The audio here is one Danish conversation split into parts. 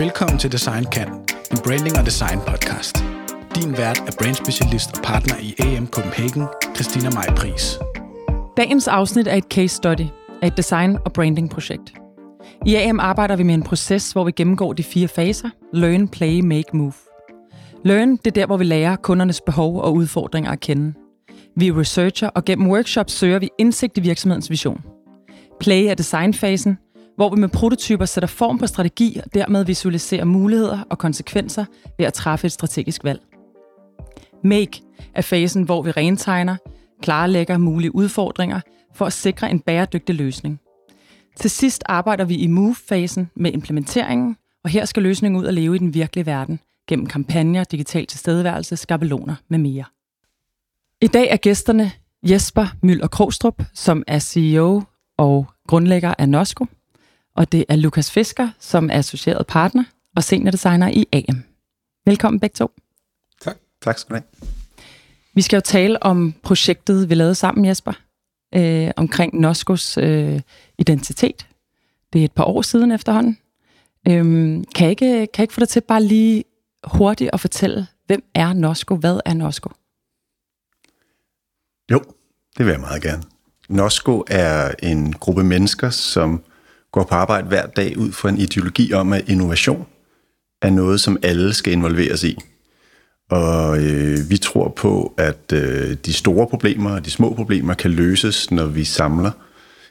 Velkommen til Design Kan, en branding og design podcast. Din vært er brandspecialist og partner i AM Copenhagen, Christina Maj Pris. Dagens afsnit er et case study af et design- og branding-projekt. I AM arbejder vi med en proces, hvor vi gennemgår de fire faser. Learn, play, make, move. Learn, det er der, hvor vi lærer kundernes behov og udfordringer at kende. Vi researcher, og gennem workshops søger vi indsigt i virksomhedens vision. Play er designfasen, hvor vi med prototyper sætter form på strategi og dermed visualiserer muligheder og konsekvenser ved at træffe et strategisk valg. Make er fasen, hvor vi rentegner, klarlægger mulige udfordringer for at sikre en bæredygtig løsning. Til sidst arbejder vi i Move-fasen med implementeringen, og her skal løsningen ud og leve i den virkelige verden gennem kampagner, digital tilstedeværelse, skabeloner med mere. I dag er gæsterne Jesper Møller Krogstrup, som er CEO og grundlægger af Nosko, og det er Lukas Fisker, som er associeret partner og seniordesigner i AM. Velkommen begge to. Tak. Tak skal du have. Vi skal jo tale om projektet, vi lavede sammen, Jesper, øh, omkring Noskos øh, identitet. Det er et par år siden efterhånden. Øhm, kan, jeg ikke, kan jeg ikke få dig til bare lige hurtigt at fortælle, hvem er Nosko? Hvad er Nosko? Jo, det vil jeg meget gerne. Nosko er en gruppe mennesker, som går på arbejde hver dag ud fra en ideologi om, at innovation er noget, som alle skal involveres i. Og øh, vi tror på, at øh, de store problemer og de små problemer kan løses, når vi samler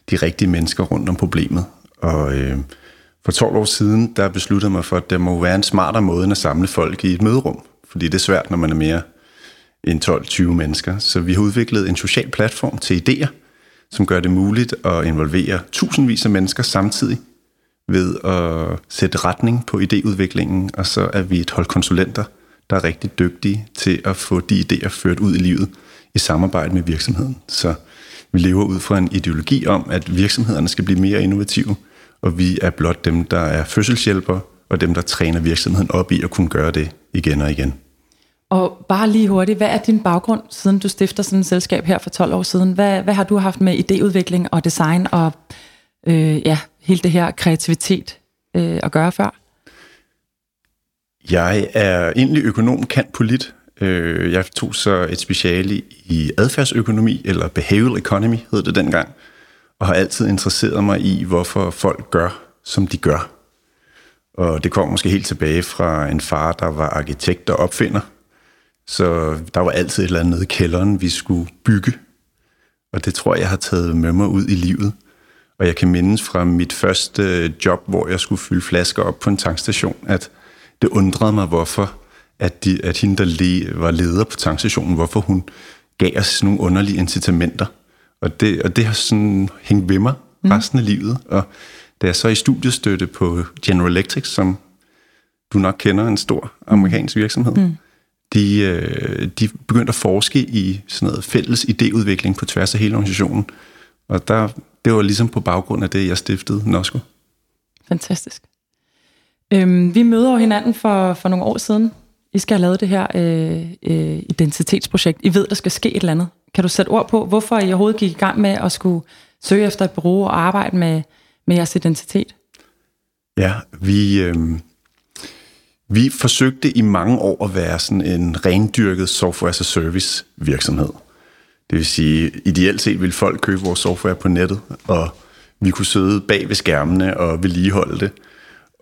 de rigtige mennesker rundt om problemet. Og øh, for 12 år siden, der besluttede mig for, at der må være en smartere måde end at samle folk i et møderum. Fordi det er svært, når man er mere end 12-20 mennesker. Så vi har udviklet en social platform til idéer, som gør det muligt at involvere tusindvis af mennesker samtidig ved at sætte retning på idéudviklingen, og så er vi et hold konsulenter, der er rigtig dygtige til at få de idéer ført ud i livet i samarbejde med virksomheden. Så vi lever ud fra en ideologi om, at virksomhederne skal blive mere innovative, og vi er blot dem, der er fødselshjælpere, og dem, der træner virksomheden op i at kunne gøre det igen og igen. Og bare lige hurtigt, hvad er din baggrund, siden du stifter sådan et selskab her for 12 år siden? Hvad, hvad har du haft med idéudvikling og design og øh, ja, hele det her kreativitet øh, at gøre før? Jeg er egentlig økonom, kan polit. Øh, jeg tog så et speciale i adfærdsøkonomi, eller behavioral economy hed det dengang, og har altid interesseret mig i, hvorfor folk gør, som de gør. Og det kom måske helt tilbage fra en far, der var arkitekt og opfinder, så der var altid et eller andet nede i kælderen, vi skulle bygge. Og det tror jeg, jeg har taget med mig ud i livet. Og jeg kan mindes fra mit første job, hvor jeg skulle fylde flasker op på en tankstation, at det undrede mig, hvorfor at, de, at hende, der le, var leder på tankstationen, hvorfor hun gav os nogle underlige incitamenter. Og det, og det har sådan hængt ved mig mm. resten af livet. Og da jeg så i studiestøtte på General Electric, som du nok kender, en stor amerikansk virksomhed, mm de, øh, de begyndte at forske i sådan noget fælles idéudvikling på tværs af hele organisationen. Og der, det var ligesom på baggrund af det, jeg stiftede Nosko. Fantastisk. Øhm, vi møder jo hinanden for, for nogle år siden. I skal have lavet det her øh, øh, identitetsprojekt. I ved, der skal ske et eller andet. Kan du sætte ord på, hvorfor I overhovedet gik i gang med at skulle søge efter et bureau og arbejde med, med jeres identitet? Ja, vi, øh, vi forsøgte i mange år at være sådan en rendyrket software as a service virksomhed. Det vil sige, ideelt set ville folk købe vores software på nettet, og vi kunne sidde bag ved skærmene og vedligeholde det.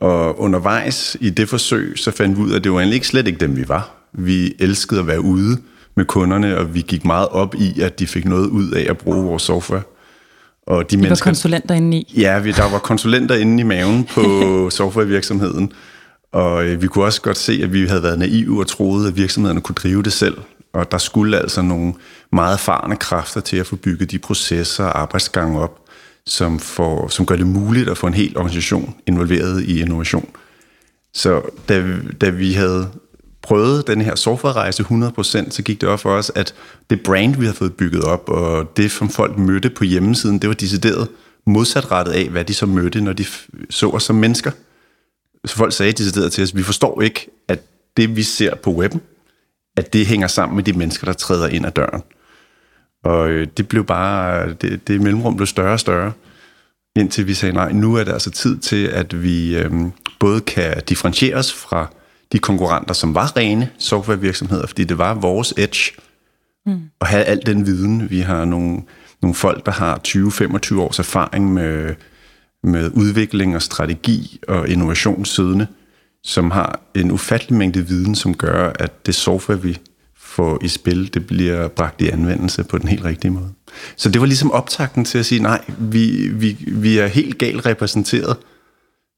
Og undervejs i det forsøg, så fandt vi ud af, at det var egentlig ikke slet ikke dem, vi var. Vi elskede at være ude med kunderne, og vi gik meget op i, at de fik noget ud af at bruge vores software. Og de, de mennesker, var konsulenter inde i? Ja, vi, der var konsulenter inde i maven på softwarevirksomheden. Og øh, vi kunne også godt se, at vi havde været naive og troede, at virksomhederne kunne drive det selv. Og der skulle altså nogle meget erfarne kræfter til at få bygget de processer og arbejdsgange op, som, får, som gør det muligt at få en hel organisation involveret i innovation. Så da, da vi havde prøvet den her software-rejse 100%, så gik det op for os, at det brand, vi havde fået bygget op, og det, som folk mødte på hjemmesiden, det var decideret modsatrettet af, hvad de så mødte, når de så os som mennesker. Så folk sagde decideret til os, vi forstår ikke, at det vi ser på webben, at det hænger sammen med de mennesker, der træder ind ad døren. Og øh, det blev bare, det, det mellemrum blev større og større, indtil vi sagde, nej, nu er det altså tid til, at vi øh, både kan differentiere os fra de konkurrenter, som var rene softwarevirksomheder, fordi det var vores edge mm. at have al den viden. Vi har nogle, nogle folk, der har 20-25 års erfaring med, med udvikling og strategi og innovation siddende, som har en ufattelig mængde viden, som gør, at det software, vi får i spil, det bliver bragt i anvendelse på den helt rigtige måde. Så det var ligesom optakten til at sige, nej, vi, vi, vi er helt galt repræsenteret,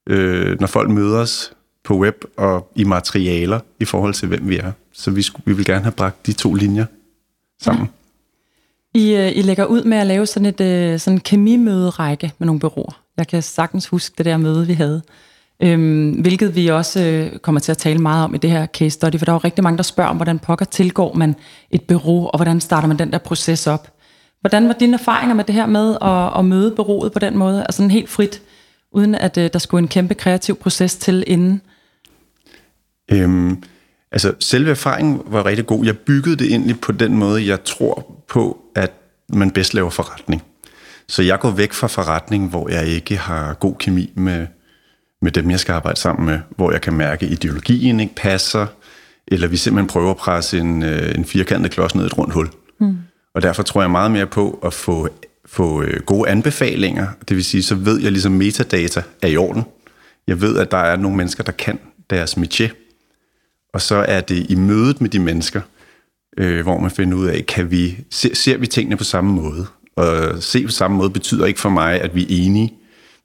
øh, når folk møder os på web og i materialer i forhold til, hvem vi er. Så vi, skulle, vi vil gerne have bragt de to linjer sammen. Ja. I, øh, I lægger ud med at lave sådan et øh, sådan sådan kemimøderække med nogle bureauer. Jeg kan sagtens huske det der møde, vi havde. Øhm, hvilket vi også øh, kommer til at tale meget om i det her case study, for der er jo rigtig mange, der spørger om, hvordan pokker tilgår man et bureau, og hvordan starter man den der proces op. Hvordan var dine erfaringer med det her med at, at møde bureauet på den måde, altså helt frit, uden at øh, der skulle en kæmpe kreativ proces til inden? Øhm, altså, selve erfaringen var rigtig god. Jeg byggede det egentlig på den måde, jeg tror på, at man bedst laver forretning. Så jeg går væk fra forretning, hvor jeg ikke har god kemi med, med dem, jeg skal arbejde sammen med, hvor jeg kan mærke, at ideologien ikke passer, eller vi simpelthen prøver at presse en, øh, en firkantet klods ned i et rundt hul. Mm. Og derfor tror jeg meget mere på at få, få øh, gode anbefalinger. Det vil sige, så ved jeg ligesom metadata er i orden. Jeg ved, at der er nogle mennesker, der kan deres métier. Og så er det i mødet med de mennesker, øh, hvor man finder ud af, kan vi, ser, ser vi tingene på samme måde? Og se på samme måde betyder ikke for mig, at vi er enige,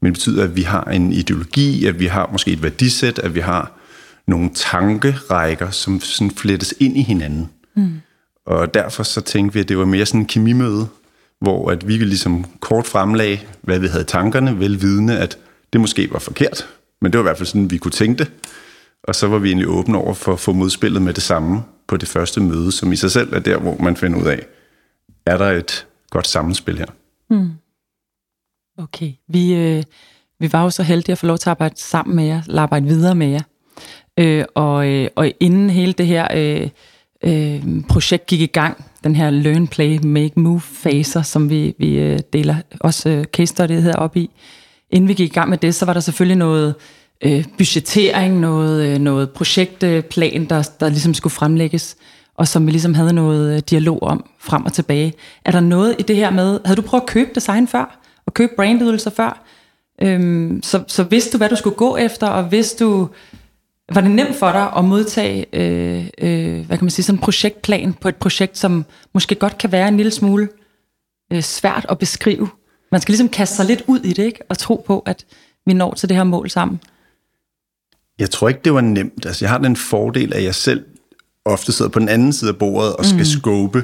men betyder, at vi har en ideologi, at vi har måske et værdisæt, at vi har nogle tankerækker, som sådan flettes ind i hinanden. Mm. Og derfor så tænkte vi, at det var mere sådan en kemimøde, hvor at vi ligesom kort fremlagde, hvad vi havde tankerne, velvidende, at det måske var forkert, men det var i hvert fald sådan, vi kunne tænke det. Og så var vi egentlig åbne over for at få modspillet med det samme på det første møde, som i sig selv er der, hvor man finder ud af, er der et godt sammenspil her. Mm. Okay, vi, øh, vi var jo så heldige at få lov til at arbejde sammen med jer, eller arbejde videre med jer. Øh, og, øh, og inden hele det her øh, øh, projekt gik i gang, den her Learn, Play, Make, Move-faser, som vi, vi øh, deler også øh, case study her op i, inden vi gik i gang med det, så var der selvfølgelig noget øh, budgettering, noget, øh, noget projektplan, der, der ligesom skulle fremlægges, og som vi ligesom havde noget øh, dialog om frem og tilbage. Er der noget i det her med, havde du prøvet at købe design før? Og købe brandydelser før? Øhm, så, så vidste du, hvad du skulle gå efter, og vidste du, var det nemt for dig at modtage, øh, øh, hvad kan man sige, sådan en projektplan på et projekt, som måske godt kan være en lille smule øh, svært at beskrive? Man skal ligesom kaste sig lidt ud i det, ikke? Og tro på, at vi når til det her mål sammen. Jeg tror ikke, det var nemt. Altså, jeg har den fordel, at jeg selv ofte sidder på den anden side af bordet og skal mm. skåbe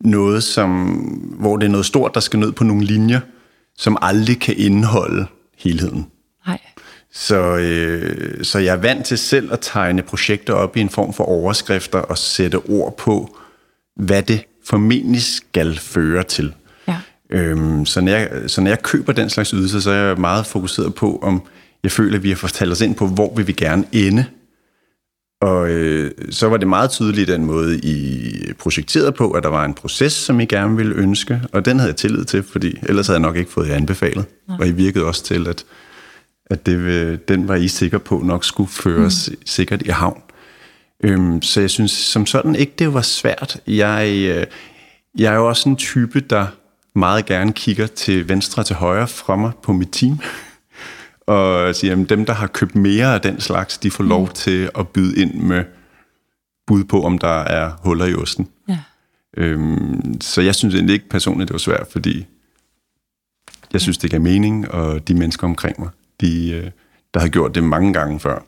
noget, som, hvor det er noget stort, der skal ned på nogle linjer, som aldrig kan indeholde helheden. Nej. Så, øh, så jeg er vant til selv at tegne projekter op i en form for overskrifter og sætte ord på, hvad det formentlig skal føre til. Ja. Øhm, så, når jeg, så når jeg køber den slags ydelse, så er jeg meget fokuseret på, om jeg føler, at vi har fortalt os ind på, hvor vi vil gerne ende. Og øh, så var det meget tydeligt den måde, I projekterede på, at der var en proces, som I gerne ville ønske, og den havde jeg tillid til, fordi ellers havde jeg nok ikke fået jer anbefalet. Ja. Og I virkede også til, at, at det, den var I sikker på nok skulle føres mm. sikkert i havn. Øhm, så jeg synes som sådan ikke, det var svært. Jeg, øh, jeg er jo også en type, der meget gerne kigger til venstre og til højre fra mig på mit team og siger, at dem, der har købt mere af den slags, de får lov mm. til at byde ind med bud på, om der er huller i osten. Ja. Øhm, så jeg synes egentlig ikke personligt, det var svært, fordi jeg synes, det gav mening, og de mennesker omkring mig, de, øh, der har gjort det mange gange før.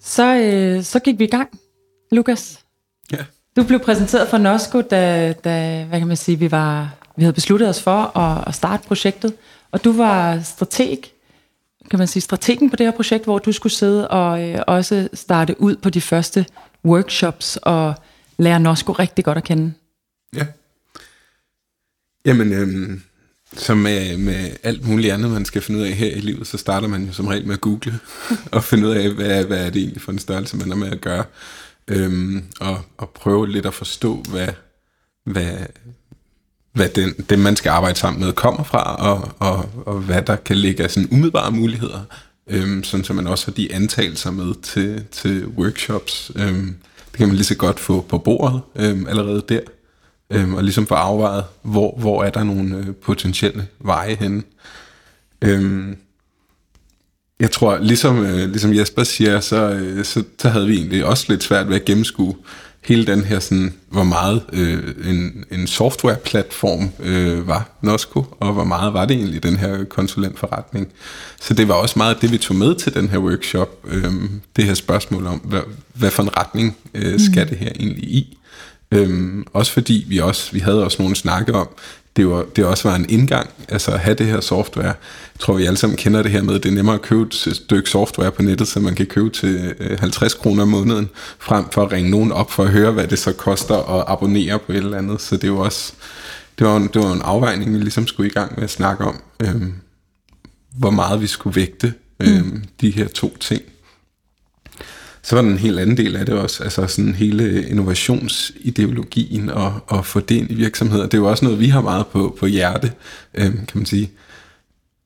Så, øh, så gik vi i gang, Lukas. Ja. Du blev præsenteret for Nosco, da, da hvad kan man sige, vi, var, vi havde besluttet os for at, at starte projektet. Og du var strateg, kan man sige, strategen på det her projekt, hvor du skulle sidde og øh, også starte ud på de første workshops og lære Nosco rigtig godt at kende. Ja. Jamen, øh, som med, med alt muligt andet, man skal finde ud af her i livet, så starter man jo som regel med at google og finde ud af, hvad, hvad er det egentlig for en størrelse, man er med at gøre øhm, og, og prøve lidt at forstå, hvad, hvad, hvad den, det, man skal arbejde sammen med, kommer fra, og, og, og hvad der kan ligge af sådan umiddelbare muligheder, øhm, sådan så man også har de antagelser med til, til workshops. Øhm, det kan man lige så godt få på bordet øhm, allerede der, øhm, og ligesom få afvejet, hvor, hvor er der nogle øh, potentielle veje henne. Øhm, jeg tror, ligesom, øh, ligesom Jesper siger, så, øh, så, så havde vi egentlig også lidt svært ved at gennemskue hele den her, sådan, hvor meget øh, en, en softwareplatform øh, var Nosco, og hvor meget var det egentlig den her konsulentforretning. Så det var også meget det, vi tog med til den her workshop, øh, det her spørgsmål om, hvad, hvad for en retning øh, skal mm. det her egentlig i. Øhm, også fordi vi også vi havde også nogle snakke om, det, var, det også var en indgang, altså at have det her software. Jeg tror, vi alle sammen kender det her med, at det er nemmere at købe et stykke software på nettet, så man kan købe til 50 øh, kroner om måneden, frem for at ringe nogen op for at høre, hvad det så koster at abonnere på et eller andet. Så det var også det var en, det var en afvejning, vi ligesom skulle i gang med at snakke om, øhm, hvor meget vi skulle vægte øhm, mm. de her to ting. Så var der en helt anden del af det også, altså sådan hele innovationsideologien og, og få det ind i virksomheder. Det er jo også noget, vi har meget på, på hjerte, øh, kan man sige.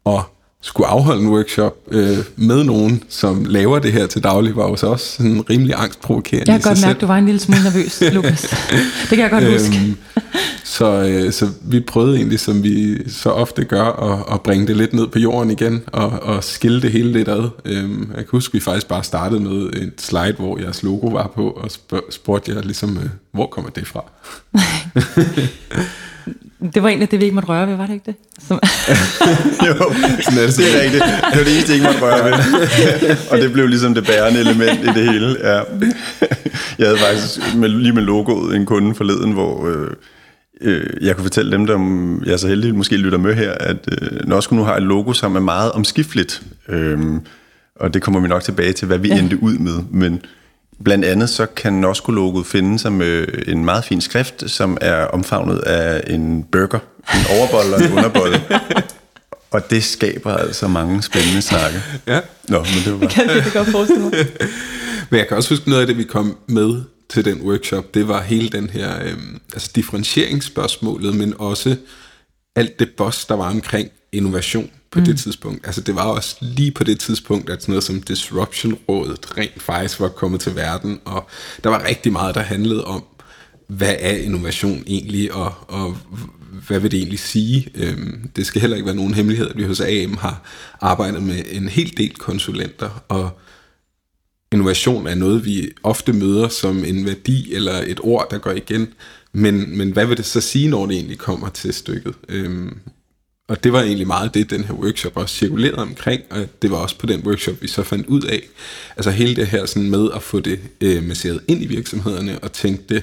Og skulle afholde en workshop øh, med nogen, som laver det her til daglig, var jo så også sådan rimelig angstprovokerende Jeg kan godt mærke, at du var en lille smule nervøs, Lukas. det kan jeg godt huske. Øhm, så, øh, så vi prøvede egentlig, som vi så ofte gør, at, at bringe det lidt ned på jorden igen, og, og skille det hele lidt ad. Øhm, jeg kan huske, at vi faktisk bare startede med et slide, hvor jeres logo var på, og spurgte jer ligesom, øh, hvor kommer det fra? Det var egentlig det, vi ikke måtte røre ved, var det ikke det? Som... jo, sådan er det, det er rigtigt. Det var det eneste, ikke måtte røre ved. og det blev ligesom det bærende element i det hele. Ja. Jeg havde faktisk med, lige med logoet en kunde forleden, hvor øh, øh, jeg kunne fortælle dem, der jeg er så heldig måske lytter med her, at øh, Nosko nu har et logo, som er meget omskifteligt. Øh, og det kommer vi nok tilbage til, hvad vi ja. endte ud med. Men Blandt andet så kan Nosco-logoet finde sig med en meget fin skrift, som er omfavnet af en burger, en overbold og en underbold. Og det skaber altså mange spændende snakke. Ja. Nå, men det var bare... Det kan jeg godt forestille mig. men jeg kan også huske noget af det, vi kom med til den workshop, det var hele den her øhm, altså differentieringsspørgsmålet, men også alt det boss, der var omkring innovation på mm. det tidspunkt. Altså det var også lige på det tidspunkt, at sådan noget som Disruption-rådet rent faktisk var kommet til verden, og der var rigtig meget, der handlede om, hvad er innovation egentlig, og, og hvad vil det egentlig sige? Øhm, det skal heller ikke være nogen hemmelighed, at vi hos AM har arbejdet med en hel del konsulenter, og innovation er noget, vi ofte møder som en værdi eller et ord, der går igen. Men, men hvad vil det så sige, når det egentlig kommer til stykket? Øhm, og det var egentlig meget det, den her workshop også cirkulerede omkring, og det var også på den workshop, vi så fandt ud af. Altså hele det her sådan med at få det øh, masseret ind i virksomhederne, og tænke det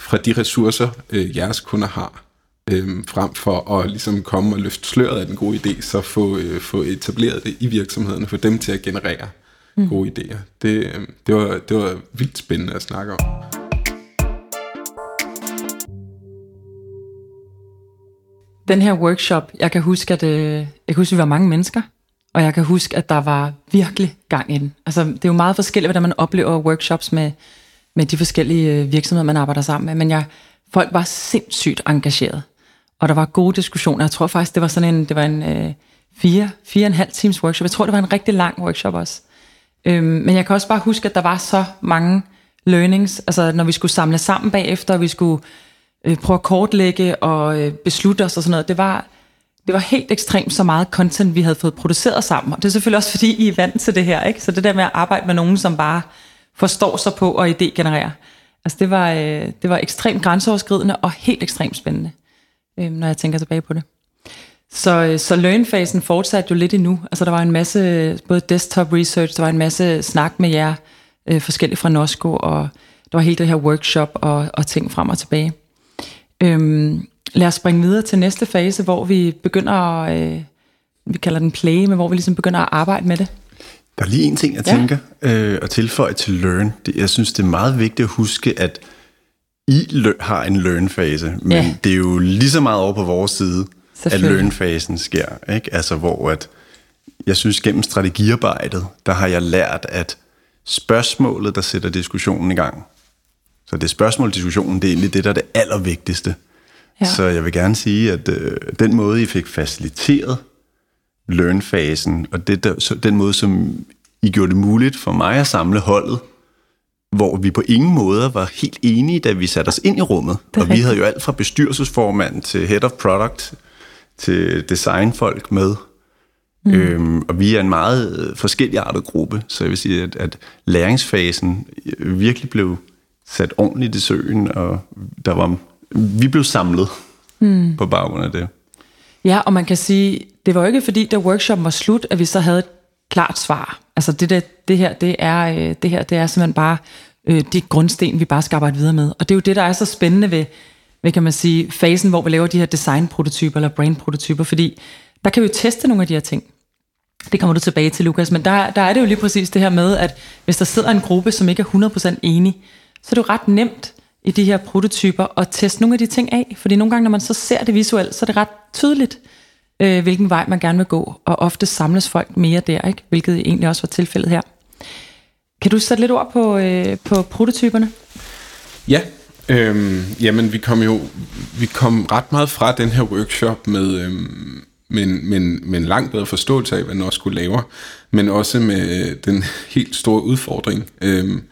fra de ressourcer, øh, jeres kunder har, øh, frem for at ligesom komme og løfte sløret af den gode idé, så få, øh, få etableret det i virksomhederne, for dem til at generere mm. gode idéer. Det, øh, det, var, det var vildt spændende at snakke om. Den her workshop, jeg kan huske, at, øh, jeg kan huske, at vi var mange mennesker, og jeg kan huske, at der var virkelig gang i den. Altså, det er jo meget forskelligt, hvordan man oplever workshops med, med de forskellige øh, virksomheder, man arbejder sammen med, men jeg, folk var sindssygt engageret, og der var gode diskussioner. Jeg tror faktisk, det var sådan en, det var en øh, fire, fire og en halv times workshop. Jeg tror, det var en rigtig lang workshop også. Øhm, men jeg kan også bare huske, at der var så mange learnings, altså når vi skulle samle sammen bagefter, og vi skulle øh, prøve at kortlægge og øh, beslutte os og sådan noget. Det var, det var helt ekstremt så meget content, vi havde fået produceret sammen. Og det er selvfølgelig også, fordi I er vant til det her. Ikke? Så det der med at arbejde med nogen, som bare forstår sig på og idégenererer. Altså det var, øh, det var ekstremt grænseoverskridende og helt ekstremt spændende, øh, når jeg tænker tilbage på det. Så, øh, så learn-fasen fortsatte jo lidt endnu. Altså der var en masse, både desktop research, der var en masse snak med jer øh, forskellige fra Nosco, og der var hele det her workshop og, og ting frem og tilbage. Øhm, lad os springe videre til næste fase, hvor vi begynder at, øh, vi kalder den play, men hvor vi ligesom begynder at arbejde med det. Der er lige en ting, jeg ja. tænker øh, at tilføje til learn. Det, jeg synes, det er meget vigtigt at huske, at I har en learn-fase, men ja. det er jo lige så meget over på vores side, at learn-fasen sker. Ikke? Altså hvor at, jeg synes gennem strategiarbejdet, der har jeg lært, at spørgsmålet, der sætter diskussionen i gang, så det spørgsmål, diskussionen, det er egentlig det, der er det allervigtigste. Ja. Så jeg vil gerne sige, at øh, den måde, I fik faciliteret learn-fasen, og det der, så den måde, som I gjorde det muligt for mig at samle holdet, hvor vi på ingen måder var helt enige, da vi satte os ind i rummet. Og vi havde jo alt fra bestyrelsesformand til head of product til designfolk med. Mm. Øhm, og vi er en meget øh, forskelligartet gruppe, så jeg vil sige, at, at læringsfasen virkelig blev sat ordentligt i søen, og der var, vi blev samlet mm. på baggrund af det. Ja, og man kan sige, det var jo ikke fordi, da workshopen var slut, at vi så havde et klart svar. Altså det, der, det her, det er, øh, det her, det er simpelthen bare øh, de grundsten, vi bare skal arbejde videre med. Og det er jo det, der er så spændende ved, ved kan man sige, fasen, hvor vi laver de her design-prototyper eller brain-prototyper, fordi der kan vi jo teste nogle af de her ting. Det kommer du tilbage til, Lukas, men der, der er det jo lige præcis det her med, at hvis der sidder en gruppe, som ikke er 100% enig, så er det jo ret nemt i de her prototyper at teste nogle af de ting af. Fordi nogle gange, når man så ser det visuelt, så er det ret tydeligt, øh, hvilken vej man gerne vil gå. Og ofte samles folk mere der, ikke? hvilket egentlig også var tilfældet her. Kan du sætte lidt ord på, øh, på prototyperne? Ja, øhm, jamen vi kom jo vi kom ret meget fra den her workshop med, øhm, med, men, med, med en langt bedre forståelse af, hvad Norsk skulle lave, men også med øh, den helt store udfordring, øhm,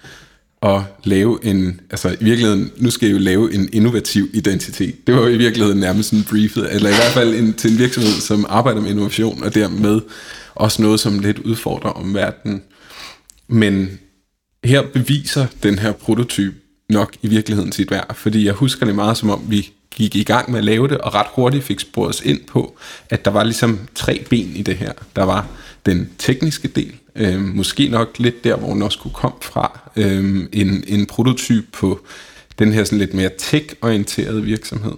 at lave en, altså i virkeligheden, nu skal jeg jo lave en innovativ identitet. Det var jo i virkeligheden nærmest en briefet, eller i hvert fald en, til en virksomhed, som arbejder med innovation, og dermed også noget, som lidt udfordrer omverdenen. Men her beviser den her prototyp nok i virkeligheden sit værd, fordi jeg husker det meget som om, vi gik i gang med at lave det, og ret hurtigt fik sporet os ind på, at der var ligesom tre ben i det her. Der var den tekniske del, øh, måske nok lidt der, hvor den også kunne komme fra, øh, en, en prototyp på den her sådan lidt mere tech-orienterede virksomhed,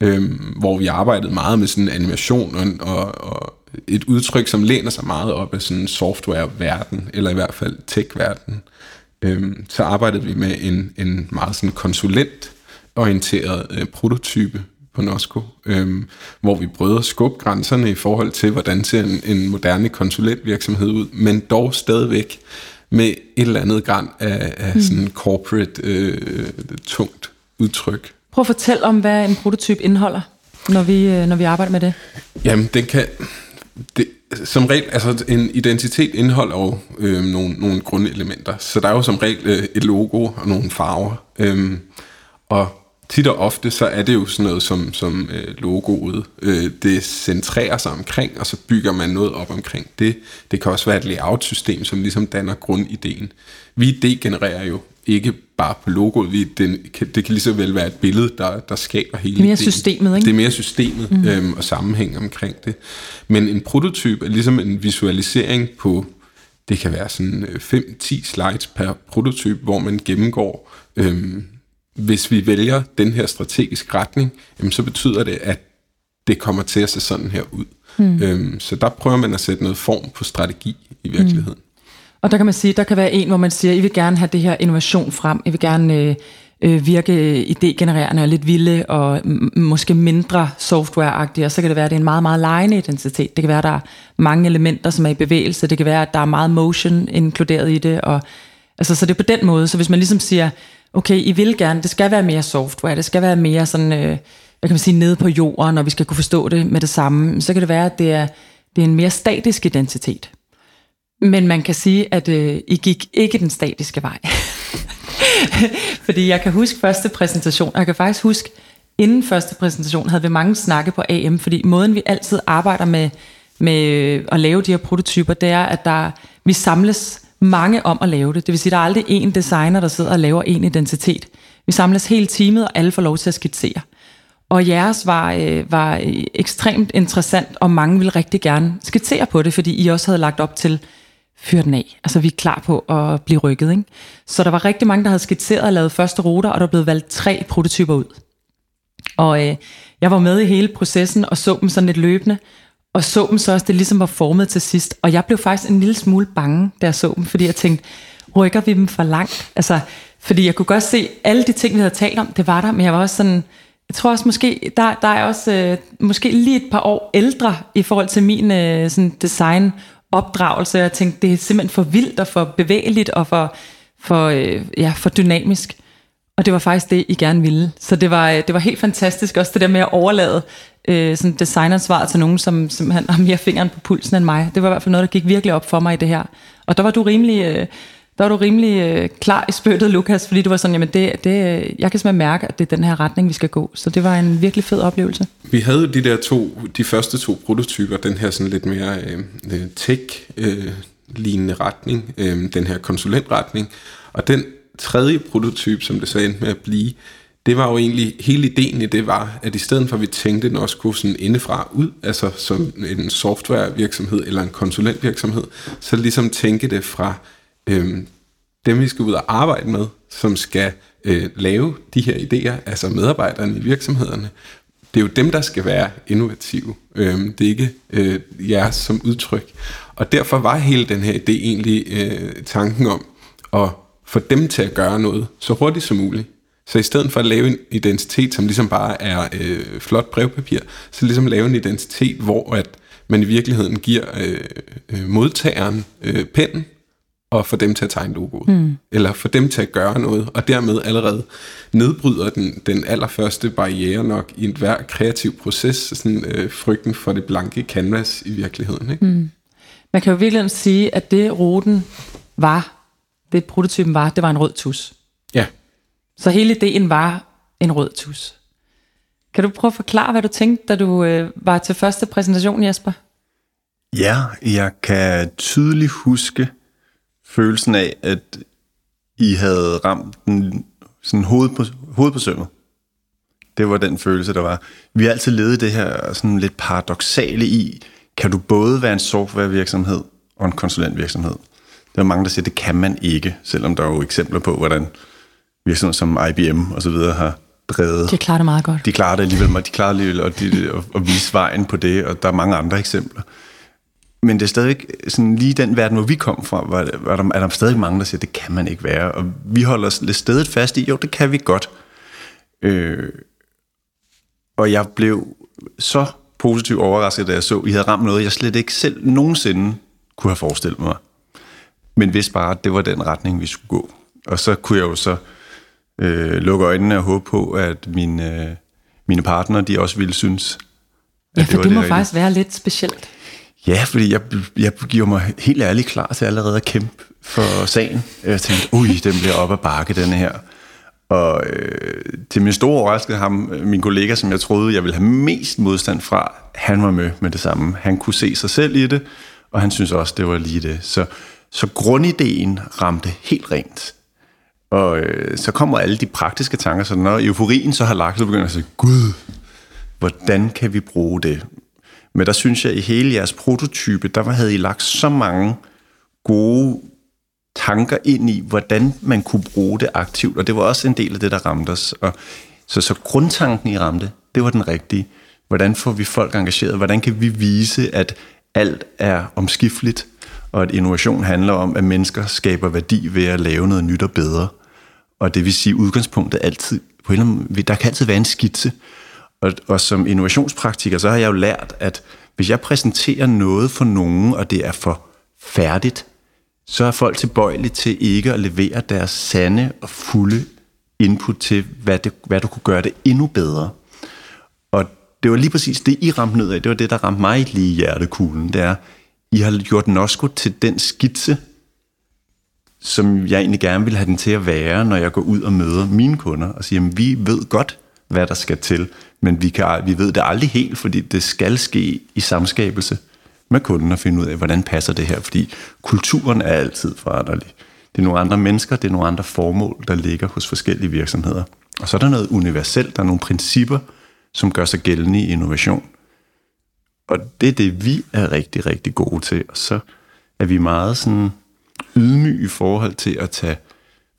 øh, hvor vi arbejdede meget med sådan animation og, og, og et udtryk, som læner sig meget op af sådan software-verden, eller i hvert fald tech-verden. Øh, så arbejdede vi med en, en meget sådan konsulent-orienteret øh, prototype, på Nosco, øhm, hvor vi brød skub grænserne i forhold til, hvordan ser en, en moderne konsulentvirksomhed ud, men dog stadigvæk med et eller andet græn af, af mm. sådan corporate øh, tungt udtryk. Prøv at fortælle om, hvad en prototyp indeholder, når vi, øh, når vi arbejder med det. Jamen, den kan... Det, som regel, altså en identitet indeholder jo øh, nogle, nogle grundelementer, så der er jo som regel øh, et logo og nogle farver. Øh, og tit og ofte, så er det jo sådan noget som, som øh, logoet. Øh, det centrerer sig omkring, og så bygger man noget op omkring det. Det kan også være et layout-system, som ligesom danner grundideen. Vi degenererer jo ikke bare på logoet. Vi, det, kan, det kan lige så vel være et billede, der, der skaber hele Mere ideen. systemet, ikke? Det er mere systemet mm. øhm, og sammenhæng omkring det. Men en prototyp er ligesom en visualisering på, det kan være sådan 5-10 øh, slides per prototyp, hvor man gennemgår øhm, hvis vi vælger den her strategisk retning, jamen, så betyder det, at det kommer til at se sådan her ud. Mm. Øhm, så der prøver man at sætte noget form på strategi i virkeligheden. Mm. Og der kan man sige, der kan være en, hvor man siger, I vil gerne have det her innovation frem, I vil gerne øh, øh, virke idégenererende og lidt vilde og måske mindre softwareagtige, og så kan det være, at det er en meget, meget lejende identitet. Det kan være, at der er mange elementer, som er i bevægelse. Det kan være, at der er meget motion inkluderet i det. Og, altså, så det er på den måde. Så hvis man ligesom siger, okay, I vil gerne, det skal være mere software, det skal være mere sådan, øh, hvad kan man sige, nede på jorden, og vi skal kunne forstå det med det samme, så kan det være, at det er, det er en mere statisk identitet. Men man kan sige, at øh, I gik ikke den statiske vej. Fordi jeg kan huske første præsentation, og jeg kan faktisk huske, inden første præsentation havde vi mange snakke på AM, fordi måden vi altid arbejder med, med øh, at lave de her prototyper, det er, at der, vi samles mange om at lave det. Det vil sige, at der er aldrig én designer, der sidder og laver en identitet. Vi samles hele teamet, og alle får lov til at skitsere. Og jeres var, øh, var ekstremt interessant, og mange ville rigtig gerne skitsere på det, fordi I også havde lagt op til, fyr den af. Altså, vi er klar på at blive rykket. Ikke? Så der var rigtig mange, der havde skitseret og lavet første ruter, og der blev valgt tre prototyper ud. Og øh, jeg var med i hele processen og så dem sådan lidt løbende, og så dem så også, det ligesom var formet til sidst. Og jeg blev faktisk en lille smule bange, da jeg så dem, fordi jeg tænkte, rykker vi dem for langt? Altså, fordi jeg kunne godt se, alle de ting, vi havde talt om, det var der, men jeg var også sådan, jeg tror også måske, der, der er også øh, måske lige et par år ældre i forhold til min øh, sådan design opdragelse. Jeg tænkte, det er simpelthen for vildt og for bevægeligt og for, for, øh, ja, for dynamisk. Og det var faktisk det, I gerne ville. Så det var, øh, det var helt fantastisk, også det der med at overlade øh, sådan designansvaret til nogen, som, simpelthen har mere fingeren på pulsen end mig. Det var i hvert fald noget, der gik virkelig op for mig i det her. Og der var du rimelig... Øh, der var du rimelig øh, klar i spyttet, Lukas, fordi du var sådan, jamen det, det, øh, jeg kan simpelthen mærke, at det er den her retning, vi skal gå. Så det var en virkelig fed oplevelse. Vi havde de der to, de første to prototyper, den her sådan lidt mere øh, øh tech-lignende øh, retning, øh, den her konsulentretning, og den tredje prototyp, som det så endte med at blive, det var jo egentlig, hele ideen i det var, at i stedet for at vi tænkte den også kunne sådan indefra ud, altså som en softwarevirksomhed eller en konsulentvirksomhed, så ligesom tænke det fra øh, dem, vi skal ud og arbejde med, som skal øh, lave de her idéer, altså medarbejderne i virksomhederne, det er jo dem, der skal være innovative. Øh, det er ikke øh, jer som udtryk. Og derfor var hele den her idé egentlig øh, tanken om at få dem til at gøre noget så hurtigt som muligt. Så i stedet for at lave en identitet, som ligesom bare er øh, flot brevpapir, så ligesom lave en identitet, hvor at man i virkeligheden giver øh, øh, modtageren øh, pennen, og få dem til at tegne logoet. Mm. Eller få dem til at gøre noget, og dermed allerede nedbryder den, den allerførste barriere nok i en hver kreativ proces, sådan øh, frygten for det blanke canvas i virkeligheden. Ikke? Mm. Man kan jo virkelig sige, at det ruten var, det prototypen var, det var en rød tus. Så hele ideen var en rød tus. Kan du prøve at forklare, hvad du tænkte, da du øh, var til første præsentation, Jesper? Ja, jeg kan tydeligt huske, følelsen af, at I havde ramt den, sådan hoved på, hoved på sømmet. Det var den følelse, der var. Vi har altid levet det her sådan lidt paradoxale i, kan du både være en softwarevirksomhed og en konsulentvirksomhed? Der er mange, der siger, at det kan man ikke, selvom der er jo eksempler på, hvordan virksomheder som IBM og så videre har drevet. De klarer det meget godt. De klarer det alligevel, de klarer alligevel at, de, at vise vejen på det, og der er mange andre eksempler men det er stadig sådan lige den verden, hvor vi kom fra, var, var der, er der stadig mange, der siger, det kan man ikke være. Og vi holder lidt stedet fast i, jo, det kan vi godt. Øh, og jeg blev så positivt overrasket, da jeg så, at I havde ramt noget, jeg slet ikke selv nogensinde kunne have forestillet mig. Men hvis bare, at det var den retning, vi skulle gå. Og så kunne jeg jo så øh, lukke øjnene og håbe på, at mine, øh, mine partnere, de også ville synes, at ja, for det, var det må det faktisk være lidt specielt. Ja, fordi jeg, jeg giver mig helt ærligt klar til allerede at kæmpe for sagen. Jeg tænkte, ui, den bliver op ad bakke, denne her. Og øh, til min store overraskelse, ham, min kollega, som jeg troede, jeg ville have mest modstand fra, han var med med det samme. Han kunne se sig selv i det, og han synes også, det var lige det. Så, så grundideen ramte helt rent. Og øh, så kommer alle de praktiske tanker, så når euforien så har lagt, så begynder jeg at sige, Gud, hvordan kan vi bruge det? Men der synes jeg, at i hele jeres prototype, der havde I lagt så mange gode tanker ind i, hvordan man kunne bruge det aktivt, og det var også en del af det, der ramte os. Og så, så grundtanken i ramte, det var den rigtige. Hvordan får vi folk engageret? Hvordan kan vi vise, at alt er omskifteligt, og at innovation handler om, at mennesker skaber værdi ved at lave noget nyt og bedre. Og det vil sige, at udgangspunktet altid, på en eller anden, der kan altid være en skitse, og, og som innovationspraktiker, så har jeg jo lært, at hvis jeg præsenterer noget for nogen, og det er for færdigt, så er folk tilbøjelige til ikke at levere deres sande og fulde input til, hvad, det, hvad du kunne gøre det endnu bedre. Og det var lige præcis det, I ramte ned af. Det var det, der ramte mig lige i hjertekuglen. Det er, i har gjort Nosko til den skitse, som jeg egentlig gerne vil have den til at være, når jeg går ud og møder mine kunder og siger, at vi ved godt, hvad der skal til. Men vi, kan, vi ved det aldrig helt, fordi det skal ske i samskabelse med kunden at finde ud af, hvordan passer det her, fordi kulturen er altid foranderlig. Det er nogle andre mennesker, det er nogle andre formål, der ligger hos forskellige virksomheder. Og så er der noget universelt, der er nogle principper, som gør sig gældende i innovation. Og det er det, vi er rigtig, rigtig gode til. Og så er vi meget sådan ydmyge i forhold til at tage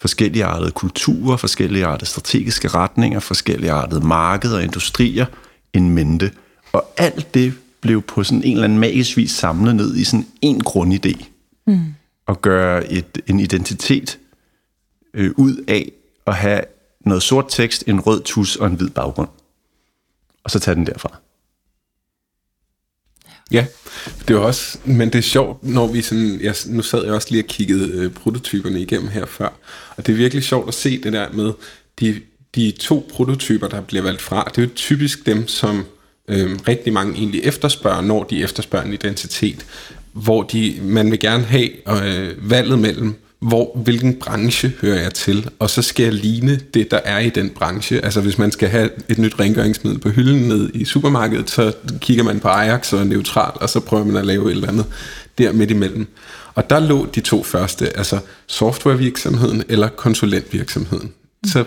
forskellige artede kulturer, forskellige artede strategiske retninger, forskellige artede markeder og industrier en mente. Og alt det blev på sådan en eller anden magisk vis samlet ned i sådan en grundidé. Mm. Og gøre et, en identitet øh, ud af at have noget sort tekst, en rød tus og en hvid baggrund. Og så tage den derfra. Ja, det er også, men det er sjovt, når vi sådan, jeg, nu sad jeg også lige og kiggede øh, prototyperne igennem her før, og det er virkelig sjovt at se det der med, de, de to prototyper, der bliver valgt fra, det er jo typisk dem, som øh, rigtig mange egentlig efterspørger, når de efterspørger en identitet, hvor de, man vil gerne have øh, valget mellem, hvor, hvilken branche hører jeg til, og så skal jeg ligne det, der er i den branche. Altså hvis man skal have et nyt rengøringsmiddel på hylden ned i supermarkedet, så kigger man på Ajax og Neutral, og så prøver man at lave et eller andet der midt imellem. Og der lå de to første, altså softwarevirksomheden eller konsulentvirksomheden. Så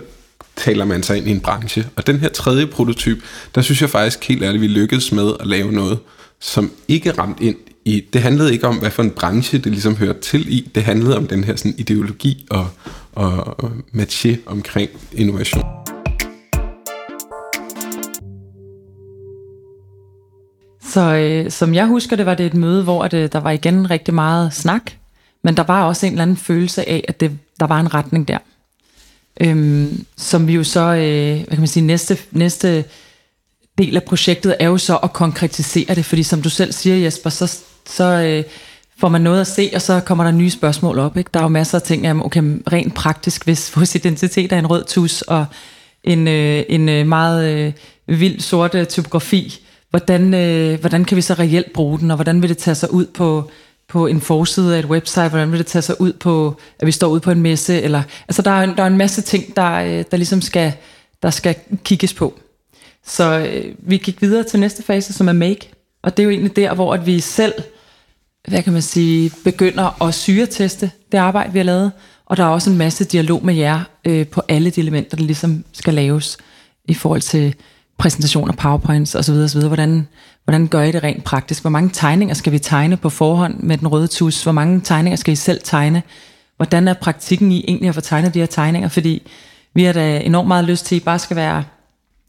taler man sig ind i en branche. Og den her tredje prototyp, der synes jeg faktisk helt ærligt, vi lykkedes med at lave noget, som ikke ramt ind i, det handlede ikke om, hvad for en branche det ligesom hørte til i, det handlede om den her sådan ideologi og, og, og matché omkring innovation. Så øh, som jeg husker det, var det et møde, hvor det, øh, der var igen rigtig meget snak, men der var også en eller anden følelse af, at det, der var en retning der. Øhm, som vi jo så, øh, hvad kan man sige, næste, næste del af projektet er jo så at konkretisere det, fordi som du selv siger Jesper, så, så øh, får man noget at se, og så kommer der nye spørgsmål op. Ikke? Der er jo masser af ting, jamen, okay, rent praktisk, hvis vores identitet er en rød tus og en, øh, en øh, meget øh, vild sort øh, typografi, hvordan, øh, hvordan kan vi så reelt bruge den, og hvordan vil det tage sig ud på, på en forside af et website, hvordan vil det tage sig ud på, at vi står ude på en messe, eller, altså der er, der er en masse ting, der, øh, der ligesom skal, der skal kigges på. Så øh, vi gik videre til næste fase, som er make, og det er jo egentlig der, hvor at vi selv, hvad kan man sige, begynder at syreteste det arbejde, vi har lavet, og der er også en masse dialog med jer øh, på alle de elementer, der ligesom skal laves i forhold til præsentationer, powerpoints osv. osv. Hvordan, hvordan gør I det rent praktisk? Hvor mange tegninger skal vi tegne på forhånd med den røde tus? Hvor mange tegninger skal I selv tegne? Hvordan er praktikken i egentlig at få tegnet de her tegninger? Fordi vi har da enormt meget lyst til, at I bare skal være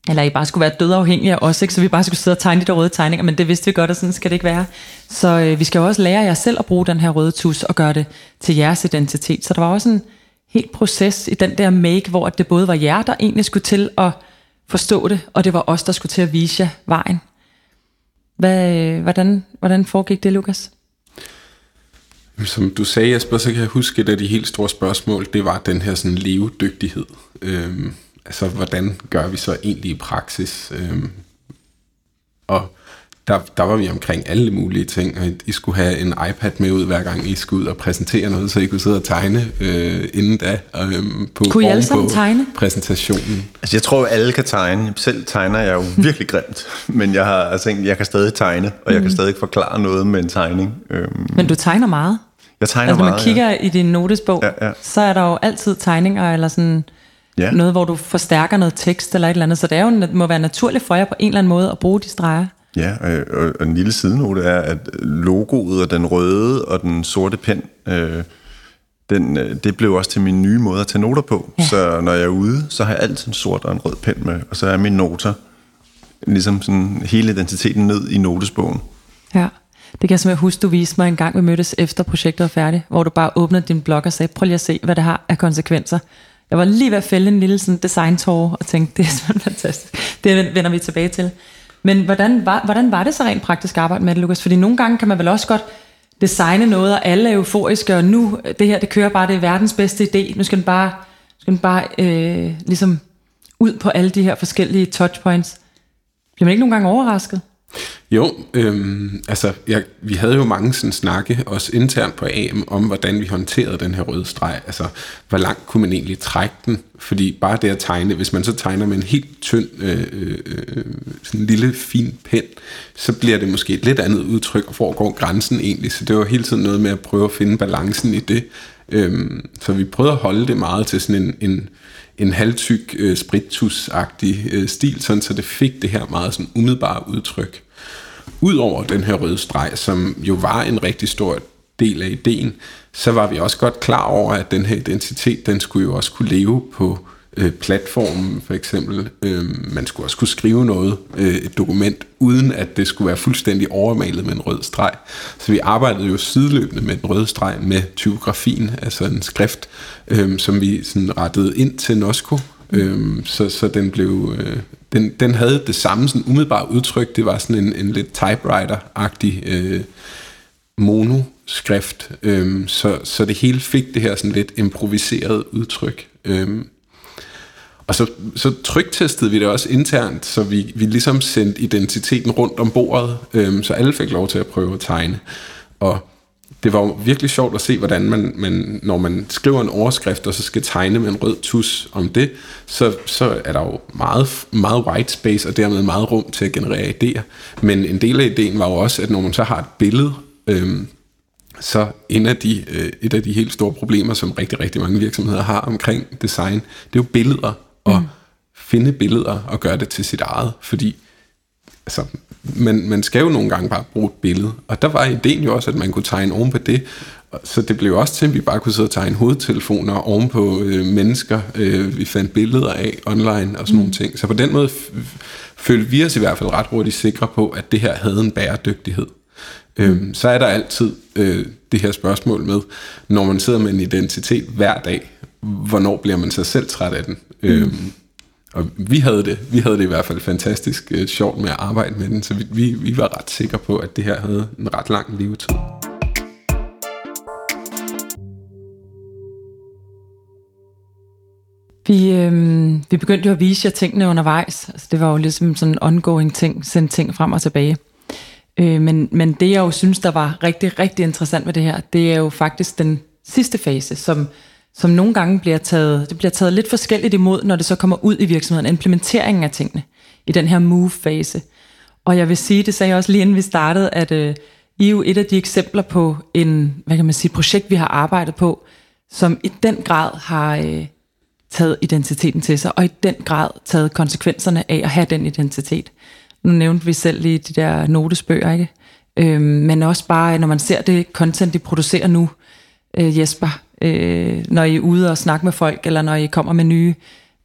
eller I bare skulle være dødafhængige af os, ikke? så vi bare skulle sidde og tegne de der røde tegninger, men det vidste vi godt, og sådan skal det ikke være. Så øh, vi skal jo også lære jer selv at bruge den her røde tus og gøre det til jeres identitet. Så der var også en helt proces i den der make, hvor det både var jer, der egentlig skulle til at forstå det, og det var os, der skulle til at vise jer vejen. Hvad, øh, hvordan, hvordan foregik det, Lukas? Som du sagde, Jesper, så kan jeg huske, at et af de helt store spørgsmål, det var den her sådan levedygtighed. Øhm, altså, hvordan gør vi så egentlig i praksis? Øhm, og der, der var vi omkring alle mulige ting, og I skulle have en iPad med ud, hver gang I skulle ud og præsentere noget, så I kunne sidde og tegne øh, inden da. Øh, på, kunne I alle sammen tegne? præsentationen. Altså jeg tror, at alle kan tegne. Selv tegner jeg jo virkelig grimt, men jeg har altså, jeg kan stadig tegne, og jeg kan mm. stadig forklare noget med en tegning. Øhm. Men du tegner meget? Jeg tegner altså, meget, når man kigger ja. i din notesbog, Ja, ja. så er der jo altid tegninger, eller sådan Ja. noget, hvor du forstærker noget tekst eller et eller andet. Så det er jo, må være naturligt for jer på en eller anden måde at bruge de streger. Ja, og, og, og en lille sidenote er, at logoet og den røde og den sorte pen, øh, den, øh, det blev også til min nye måde at tage noter på. Ja. Så når jeg er ude, så har jeg altid en sort og en rød pen med, og så er mine noter ligesom sådan hele identiteten ned i notesbogen. Ja. Det kan jeg simpelthen huske, du viste mig en gang, vi mødtes efter projektet var færdigt, hvor du bare åbnede din blog og sagde, prøv lige at se, hvad det har af konsekvenser. Jeg var lige ved at fælde en lille sådan design og tænkte, det er simpelthen fantastisk. Det vender vi tilbage til. Men hvordan var, hvordan var det så rent praktisk arbejde med det, Lukas? Fordi nogle gange kan man vel også godt designe noget, og alle er euforiske, og nu, det her, det kører bare, det er verdens bedste idé. Nu skal den bare, skal den bare øh, ligesom ud på alle de her forskellige touchpoints. Bliver man ikke nogle gange overrasket? Jo, øhm, altså jeg, vi havde jo mange sådan snakke, også internt på AM, om hvordan vi håndterede den her røde streg. Altså, hvor langt kunne man egentlig trække den? Fordi bare det at tegne, hvis man så tegner med en helt tynd, øh, øh, øh, sådan en lille fin pen, så bliver det måske et lidt andet udtryk, og hvor går grænsen egentlig? Så det var hele tiden noget med at prøve at finde balancen i det. Øhm, så vi prøvede at holde det meget til sådan en, en, en halvtyk øh, spritusagtig øh, stil, sådan så det fik det her meget sådan umiddelbare udtryk. Udover den her røde streg, som jo var en rigtig stor del af ideen, så var vi også godt klar over, at den her identitet, den skulle jo også kunne leve på øh, Øh, platformen for eksempel. Øh, man skulle også kunne skrive noget, øh, et dokument, uden at det skulle være fuldstændig overmalet med en rød streg. Så vi arbejdede jo sideløbende med den røde streg med typografien, altså en skrift, øh, som vi sådan rettede ind til Nosco, Øhm, så, så den blev øh, den, den havde det samme sådan umiddelbare udtryk. Det var sådan en, en lidt typewriter-agtig øh, monoskrift. Øhm, så, så det hele fik det her sådan lidt improviseret udtryk. Øhm, og så, så trygtestede vi det også internt, så vi, vi ligesom sendte identiteten rundt om bordet, øhm, så alle fik lov til at prøve at tegne. Og det var virkelig sjovt at se, hvordan man, man, når man skriver en overskrift, og så skal tegne med en rød tus om det, så, så er der jo meget, meget white space, og dermed meget rum til at generere idéer. Men en del af ideen var jo også, at når man så har et billede, øhm, så en af de, øh, et af de helt store problemer, som rigtig, rigtig mange virksomheder har omkring design, det er jo billeder, og mm. finde billeder og gøre det til sit eget, fordi altså, man, man skal jo nogle gange bare bruge et billede, og der var ideen jo også, at man kunne tegne oven på det, så det blev også til, at vi bare kunne sidde og tegne hovedtelefoner oven på øh, mennesker, øh, vi fandt billeder af online og sådan mm. nogle ting. Så på den måde følte vi os i hvert fald ret hurtigt sikre på, at det her havde en bæredygtighed. Mm. Øhm, så er der altid øh, det her spørgsmål med, når man sidder med en identitet hver dag, hvornår bliver man så selv træt af den? Mm. Øhm, og vi havde det, vi havde det i hvert fald fantastisk øh, sjovt med at arbejde med den, så vi, vi, vi var ret sikre på, at det her havde en ret lang levetid. Vi, øh, vi begyndte jo at vise jer tingene undervejs. Altså, det var jo ligesom sådan en ongoing ting, sende ting frem og tilbage. Øh, men, men det jeg jo synes, der var rigtig, rigtig interessant med det her, det er jo faktisk den sidste fase, som, som nogle gange bliver taget, det bliver taget lidt forskelligt imod, når det så kommer ud i virksomheden, implementeringen af tingene i den her move-fase. Og jeg vil sige, det sagde jeg også lige inden vi startede, at øh, I er jo et af de eksempler på en, hvad kan man sige, projekt, vi har arbejdet på, som i den grad har øh, taget identiteten til sig, og i den grad taget konsekvenserne af at have den identitet. Nu nævnte vi selv lige de der notesbøger, ikke? Øhm, men også bare, når man ser det content, de producerer nu, øh, Jesper, øh, når I er ude og snakke med folk, eller når I kommer med nye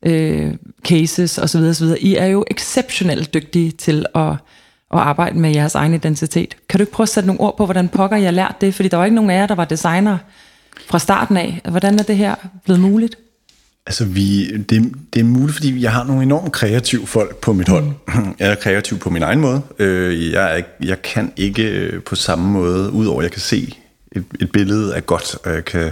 øh, cases osv. osv. I er jo exceptionelt dygtige til at, at arbejde med jeres egen identitet. Kan du ikke prøve at sætte nogle ord på, hvordan pokker jeg lært det? Fordi der var ikke nogen af jer, der var designer fra starten af. Hvordan er det her blevet muligt? Altså, vi, det, det er muligt, fordi jeg har nogle enormt kreative folk på mit hold. Mm. Jeg er kreativ på min egen måde. Øh, jeg, jeg kan ikke øh, på samme måde, udover at jeg kan se et, et billede er godt, og jeg kan,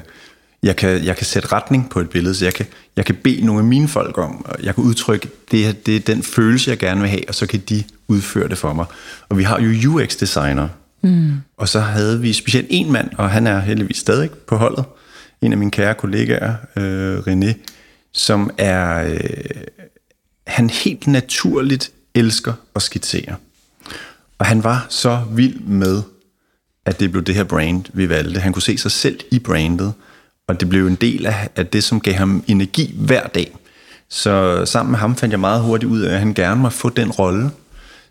jeg, kan, jeg kan sætte retning på et billede, så jeg kan, jeg kan bede nogle af mine folk om, og jeg kan udtrykke, det, det er den følelse, jeg gerne vil have, og så kan de udføre det for mig. Og vi har jo UX-designer, mm. og så havde vi specielt en mand, og han er heldigvis stadig på holdet, en af mine kære kollegaer, øh, René, som er, øh, han helt naturligt elsker at skitsere. Og han var så vild med, at det blev det her brand, vi valgte. Han kunne se sig selv i brandet, og det blev en del af, af det, som gav ham energi hver dag. Så sammen med ham fandt jeg meget hurtigt ud af, at han gerne må få den rolle.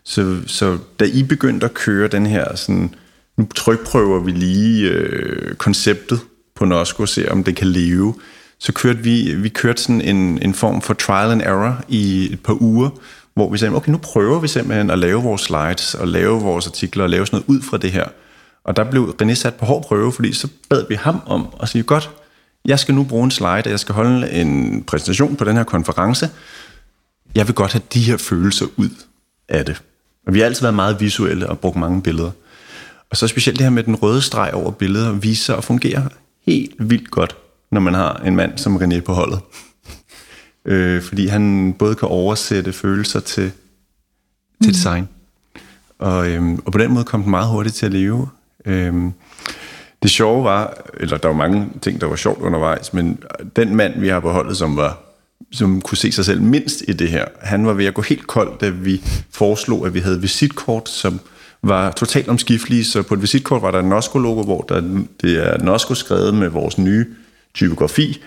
Så, så da I begyndte at køre den her, sådan, nu trykprøver vi lige øh, konceptet på Nosko og ser, om det kan leve, så kørte vi, vi kørte sådan en, en form for trial and error i et par uger, hvor vi sagde, okay, nu prøver vi simpelthen at lave vores slides, og lave vores artikler, og lave sådan noget ud fra det her. Og der blev René sat på hård prøve, fordi så bad vi ham om at sige, godt, jeg skal nu bruge en slide, og jeg skal holde en præsentation på den her konference. Jeg vil godt have de her følelser ud af det. Og vi har altid været meget visuelle og brugt mange billeder. Og så specielt det her med den røde streg over billeder, viser sig at fungere helt vildt godt når man har en mand som René på holdet. øh, fordi han både kan oversætte følelser til, til mm. design. Og, øhm, og på den måde kom den meget hurtigt til at leve. Øhm, det sjove var, eller der var mange ting, der var sjovt undervejs, men den mand, vi har på holdet, som var som kunne se sig selv mindst i det her, han var ved at gå helt kold, da vi foreslog, at vi havde visitkort, som var totalt omskiftelige. Så på et visitkort var der en Nosco-logo, hvor der, det er Nosco skrevet med vores nye typografi,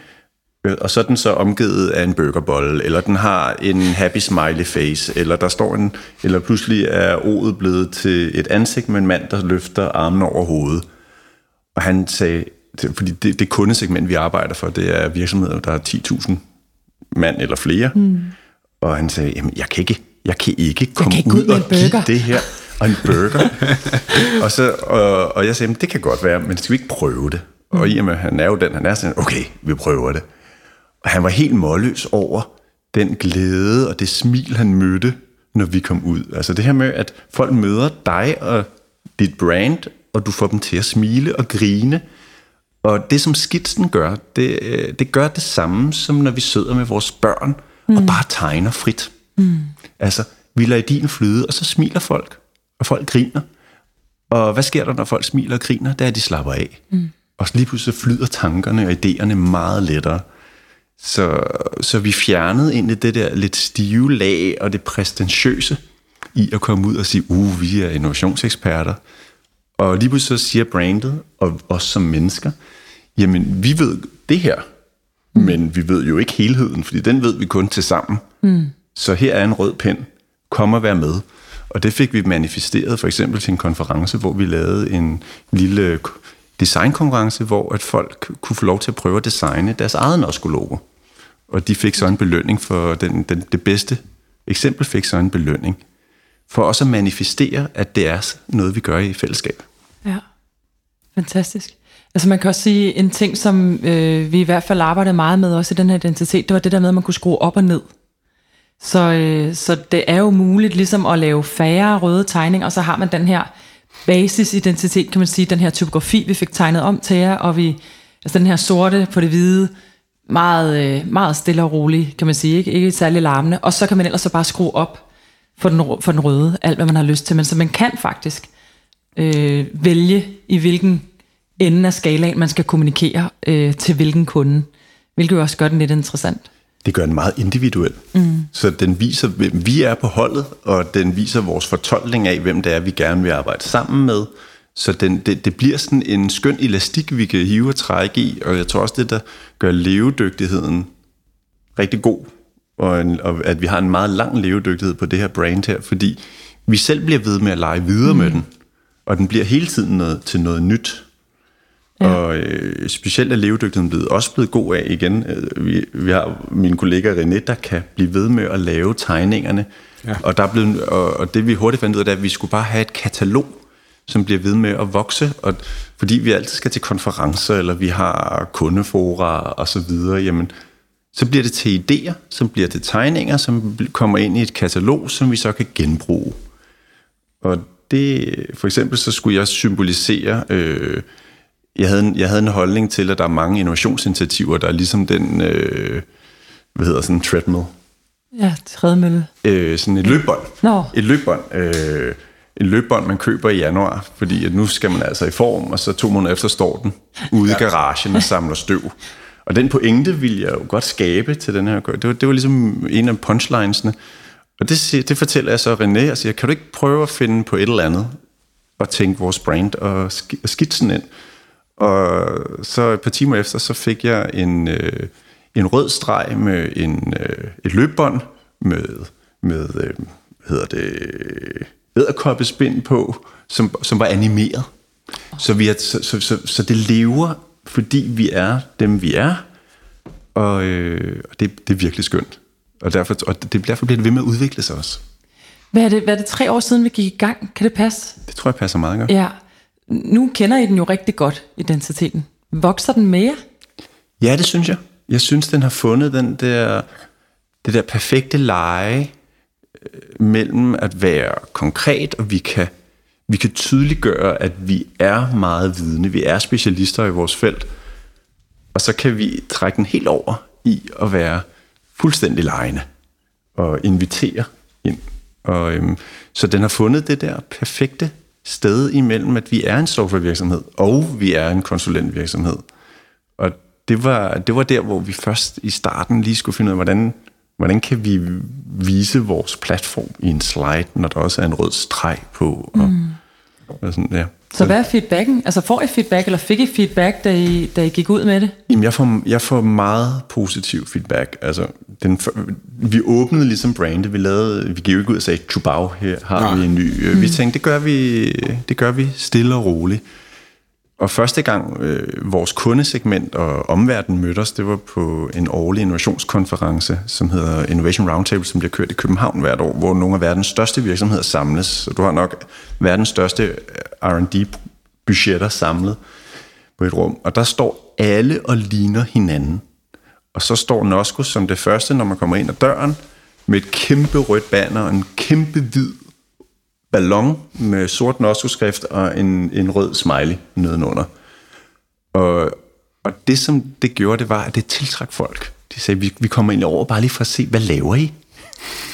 øh, og så er den så omgivet af en burgerbolle, eller den har en happy smiley face, eller der står en, eller pludselig er ordet blevet til et ansigt med en mand, der løfter armen over hovedet. Og han sagde, fordi det, det kundesegment, vi arbejder for, det er virksomheder, der har 10.000 mand eller flere. Mm. Og han sagde, jamen jeg kan ikke, jeg kan ikke komme kan ikke ud, ud og give det her. Og en burger. og, så, og, og jeg sagde, det kan godt være, men skal vi ikke prøve det? Mm. Og i og med, at han er jo den, han er sådan, okay, vi prøver det. Og han var helt målløs over den glæde og det smil, han mødte, når vi kom ud. Altså det her med, at folk møder dig og dit brand, og du får dem til at smile og grine. Og det, som skitsen gør, det, det gør det samme, som når vi sidder med vores børn mm. og bare tegner frit. Mm. Altså, vi lader din flyde, og så smiler folk, og folk griner. Og hvad sker der, når folk smiler og griner? Det er, at de slapper af. Mm. Og lige pludselig flyder tankerne og idéerne meget lettere. Så, så vi fjernede egentlig det der lidt stive lag og det præstentiøse i at komme ud og sige, uh, vi er innovationseksperter. Og lige pludselig så siger brandet, og os som mennesker, jamen vi ved det her, mm. men vi ved jo ikke helheden, fordi den ved vi kun til sammen. Mm. Så her er en rød pen, kom og vær med. Og det fik vi manifesteret for eksempel til en konference, hvor vi lavede en lille designkonkurrence, hvor at folk kunne få lov til at prøve at designe deres eget Nosco-logo. Og de fik så en belønning for den, den, det bedste eksempel fik så en belønning. For også at manifestere, at det er noget, vi gør i fællesskab. Ja, fantastisk. Altså man kan også sige, en ting, som øh, vi i hvert fald arbejdede meget med også i den her identitet, det var det der med, at man kunne skrue op og ned. Så, øh, så det er jo muligt ligesom at lave færre røde tegninger, og så har man den her basisidentitet, kan man sige, den her typografi, vi fik tegnet om til jer, og vi, altså den her sorte på det hvide, meget, øh, meget stille og rolig, kan man sige, ikke, ikke særlig larmende, og så kan man ellers så bare skrue op for den, for den røde, alt hvad man har lyst til, men så man kan faktisk øh, vælge, i hvilken ende af skalaen man skal kommunikere øh, til hvilken kunde, hvilket jo også gør den lidt interessant det gør den meget individuel. Mm. Så den viser, hvem vi er på holdet, og den viser vores fortolkning af, hvem det er, vi gerne vil arbejde sammen med. Så den, det, det bliver sådan en skøn elastik, vi kan hive og trække i, og jeg tror også, det der gør levedygtigheden rigtig god, og, en, og at vi har en meget lang levedygtighed på det her brand her, fordi vi selv bliver ved med at lege videre mm. med den, og den bliver hele tiden noget, til noget nyt. Ja. Og øh, specielt er levedygtigheden blevet, også blevet god af igen. Øh, vi, vi har min kollega René, der kan blive ved med at lave tegningerne. Ja. Og, der er blevet, og, og det vi hurtigt fandt ud af, det er, at vi skulle bare have et katalog, som bliver ved med at vokse. Og fordi vi altid skal til konferencer, eller vi har kundefora og så videre, jamen, så bliver det til idéer, som bliver til tegninger, som kommer ind i et katalog, som vi så kan genbruge. Og det, for eksempel så skulle jeg symbolisere... Øh, jeg havde, en, jeg havde en holdning til, at der er mange innovationsinitiativer, der er ligesom den, øh, hvad hedder sådan en treadmill. Ja, trædemølle. Øh, sådan et løbbånd. Nå. Et løbbånd. Øh, en løbbånd, man køber i januar, fordi at nu skal man altså i form, og så to måneder efter står den ude ja. i garagen og samler støv. Og den pointe ville jeg jo godt skabe til den her. Det var, det var ligesom en af punchlinesene. Og det, det fortæller jeg så René og siger, kan du ikke prøve at finde på et eller andet, og tænke vores brand og skitsen ind? Og så et par timer efter, så fik jeg en, øh, en rød streg med en, øh, et løbbånd med, med øh, hedder det, æderkoppespind på, som, som var animeret. Så, vi er, så, så, så, så det lever, fordi vi er dem, vi er, og, øh, det, det er virkelig skønt. Og derfor, og det, derfor bliver det ved med at udvikle sig også. Hvad er, det, hvad er det tre år siden, vi gik i gang? Kan det passe? Det tror jeg passer meget godt. Ja, nu kender I den jo rigtig godt, identiteten. Vokser den mere? Ja, det synes jeg. Jeg synes, den har fundet den der, det der perfekte leje øh, mellem at være konkret, og vi kan, vi kan tydeliggøre, at vi er meget vidne, vi er specialister i vores felt, og så kan vi trække den helt over i at være fuldstændig lejende og invitere ind. Og, øhm, så den har fundet det der perfekte sted imellem, at vi er en softwarevirksomhed, og vi er en konsulentvirksomhed. Og det var, det var der, hvor vi først i starten lige skulle finde ud af, hvordan, hvordan kan vi vise vores platform i en slide, når der også er en rød streg på. Og, mm. og sådan, ja. Så hvad er feedbacken? Altså får I feedback, eller fik I feedback, da I, da I gik ud med det? Jamen, jeg får, jeg får meget positiv feedback. Altså, den, vi åbnede ligesom brandet. Vi, lavede, vi gik jo ikke ud og sagde, Chubau, her har Nej. vi en ny. Mm. Vi tænkte, det gør vi, det gør vi stille og roligt. Og første gang øh, vores kundesegment og omverden mødte os, det var på en årlig innovationskonference, som hedder Innovation Roundtable, som bliver kørt i København hvert år, hvor nogle af verdens største virksomheder samles. Så du har nok verdens største øh, R&D-budgetter samlet på et rum. Og der står alle og ligner hinanden. Og så står Nosco som det første, når man kommer ind ad døren, med et kæmpe rødt banner og en kæmpe hvid ballon med sort noskoskrift og en, en rød smiley nedenunder. Og, og det, som det gjorde, det var, at det tiltrak folk. De De sagde, vi, vi kommer ind over bare lige for at se, hvad laver I?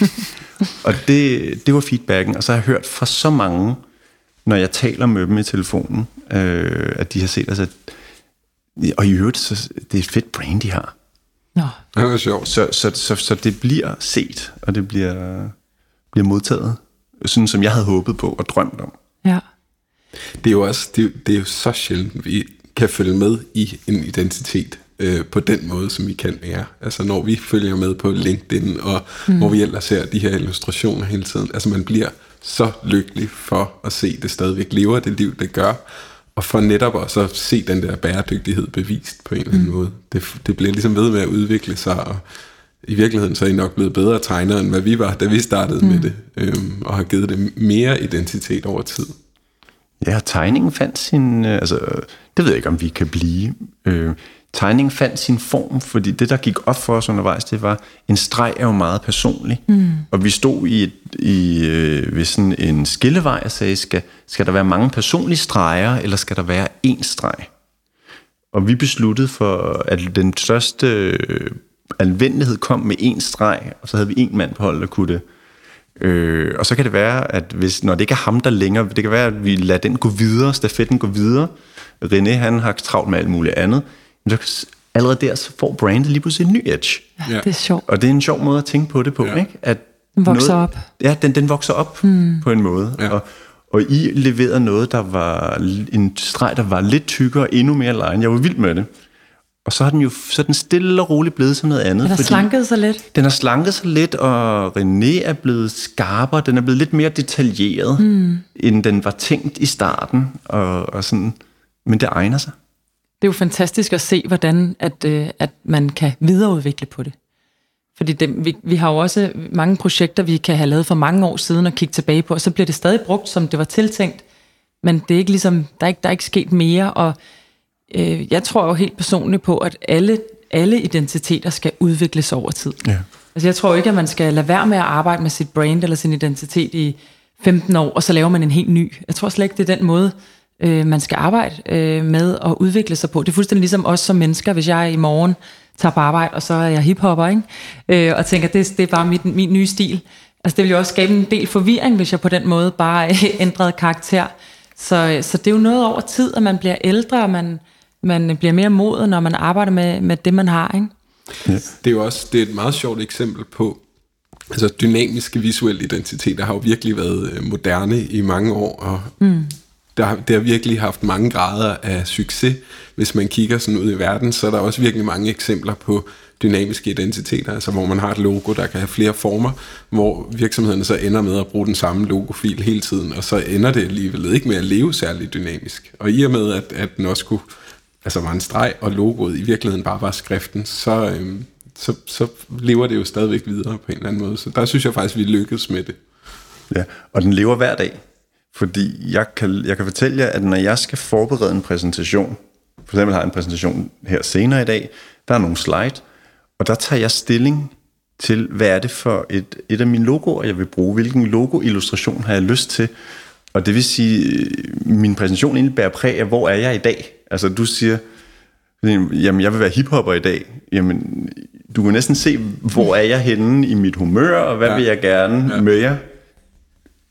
og det, det var feedbacken, og så har jeg hørt fra så mange, når jeg taler med dem i telefonen, øh, at de har set os, at og i øvrigt, så det er et fedt brand, de har. Nå. Det var sjovt. Så, så, så, så det bliver set, og det bliver, bliver modtaget, sådan som jeg havde håbet på og drømt om. Ja. Det er jo også det, er, det er jo så sjældent, vi kan følge med i en identitet øh, på den måde, som vi kan være. Altså når vi følger med på LinkedIn, og mm. hvor vi ellers ser de her illustrationer hele tiden. Altså man bliver så lykkelig for at se det stadigvæk lever det liv, det gør. Og for netop også at se den der bæredygtighed bevist på en eller anden mm. måde. Det, det bliver ligesom ved med at udvikle sig, og i virkeligheden så er I nok blevet bedre tegnere, end hvad vi var, da vi startede mm. med det, øhm, og har givet det mere identitet over tid. Ja, tegningen fandt sin... Øh, altså, det ved jeg ikke, om vi kan blive. Øh, tegningen fandt sin form, fordi det, der gik op for os undervejs, det var, en streg er jo meget personlig. Mm. Og vi stod i, et, i øh, ved sådan en skillevej og sagde, skal, skal der være mange personlige streger, eller skal der være én streg? Og vi besluttede for, at den største øh, anvendelighed kom med én streg, og så havde vi en mand på holdet, der kunne det. Øh, og så kan det være, at hvis, når det ikke er ham, der længere, det kan være, at vi lader den gå videre, stafetten gå videre. René, han har travlt med alt muligt andet. Men så, allerede der, så får brandet lige pludselig en ny edge. Ja, det er sjovt. Og det er en sjov måde at tænke på det på, ja. ikke? At den vokser noget, op. Ja, den, den vokser op hmm. på en måde. Ja. Og, og I leverede noget, der var en streg, der var lidt tykkere, endnu mere line. Jeg var vild med det. Og så har den jo så er den stille og roligt blevet som noget andet. Den har slanket sig lidt. Den har slanket sig lidt, og René er blevet skarpere. Den er blevet lidt mere detaljeret, mm. end den var tænkt i starten. Og, og sådan. Men det egner sig. Det er jo fantastisk at se, hvordan at, øh, at man kan videreudvikle på det. Fordi det, vi, vi har jo også mange projekter, vi kan have lavet for mange år siden og kigge tilbage på, og så bliver det stadig brugt, som det var tiltænkt. Men det er ikke ligesom, der er ikke, der er ikke sket mere, og øh, jeg tror jo helt personligt på, at alle, alle identiteter skal udvikles over tid. Ja. Altså jeg tror ikke, at man skal lade være med at arbejde med sit brand eller sin identitet i 15 år, og så laver man en helt ny. Jeg tror slet ikke, det er den måde, øh, man skal arbejde øh, med at udvikle sig på. Det er fuldstændig ligesom os som mennesker, hvis jeg i morgen tager på arbejde, og så er jeg hiphopper, ikke? Øh, og tænker, det, det er bare mit, min nye stil. Altså det vil jo også skabe en del forvirring, hvis jeg på den måde bare ændrede karakter. Så, så det er jo noget over tid, at man bliver ældre, og man, man bliver mere moden, når man arbejder med, med det, man har. Ikke? Ja. Det er jo også det er et meget sjovt eksempel på, altså dynamiske visuelle identiteter har jo virkelig været øh, moderne i mange år, og mm. der, det har virkelig haft mange grader af succes. Hvis man kigger sådan ud i verden, så er der også virkelig mange eksempler på dynamiske identiteter, altså hvor man har et logo, der kan have flere former, hvor virksomhederne så ender med at bruge den samme logofil hele tiden, og så ender det alligevel ikke med at leve særlig dynamisk. Og i og med, at, at den også kunne altså var en streg, og logoet i virkeligheden bare var skriften, så, øhm, så, så lever det jo stadigvæk videre på en eller anden måde. Så der synes jeg faktisk, vi lykkedes med det. Ja, og den lever hver dag. Fordi jeg kan, jeg kan fortælle jer, at når jeg skal forberede en præsentation, for eksempel har jeg en præsentation her senere i dag, der er nogle slide, og der tager jeg stilling til, hvad er det for et, et af mine logoer, jeg vil bruge, hvilken logo-illustration har jeg lyst til. Og det vil sige, øh, min præsentation indebærer præg af, hvor er jeg i dag? Altså du siger, jamen jeg vil være hiphopper i dag. Jamen du kan næsten se, hvor er jeg henne i mit humør, og hvad ja. vil jeg gerne ja. med jer?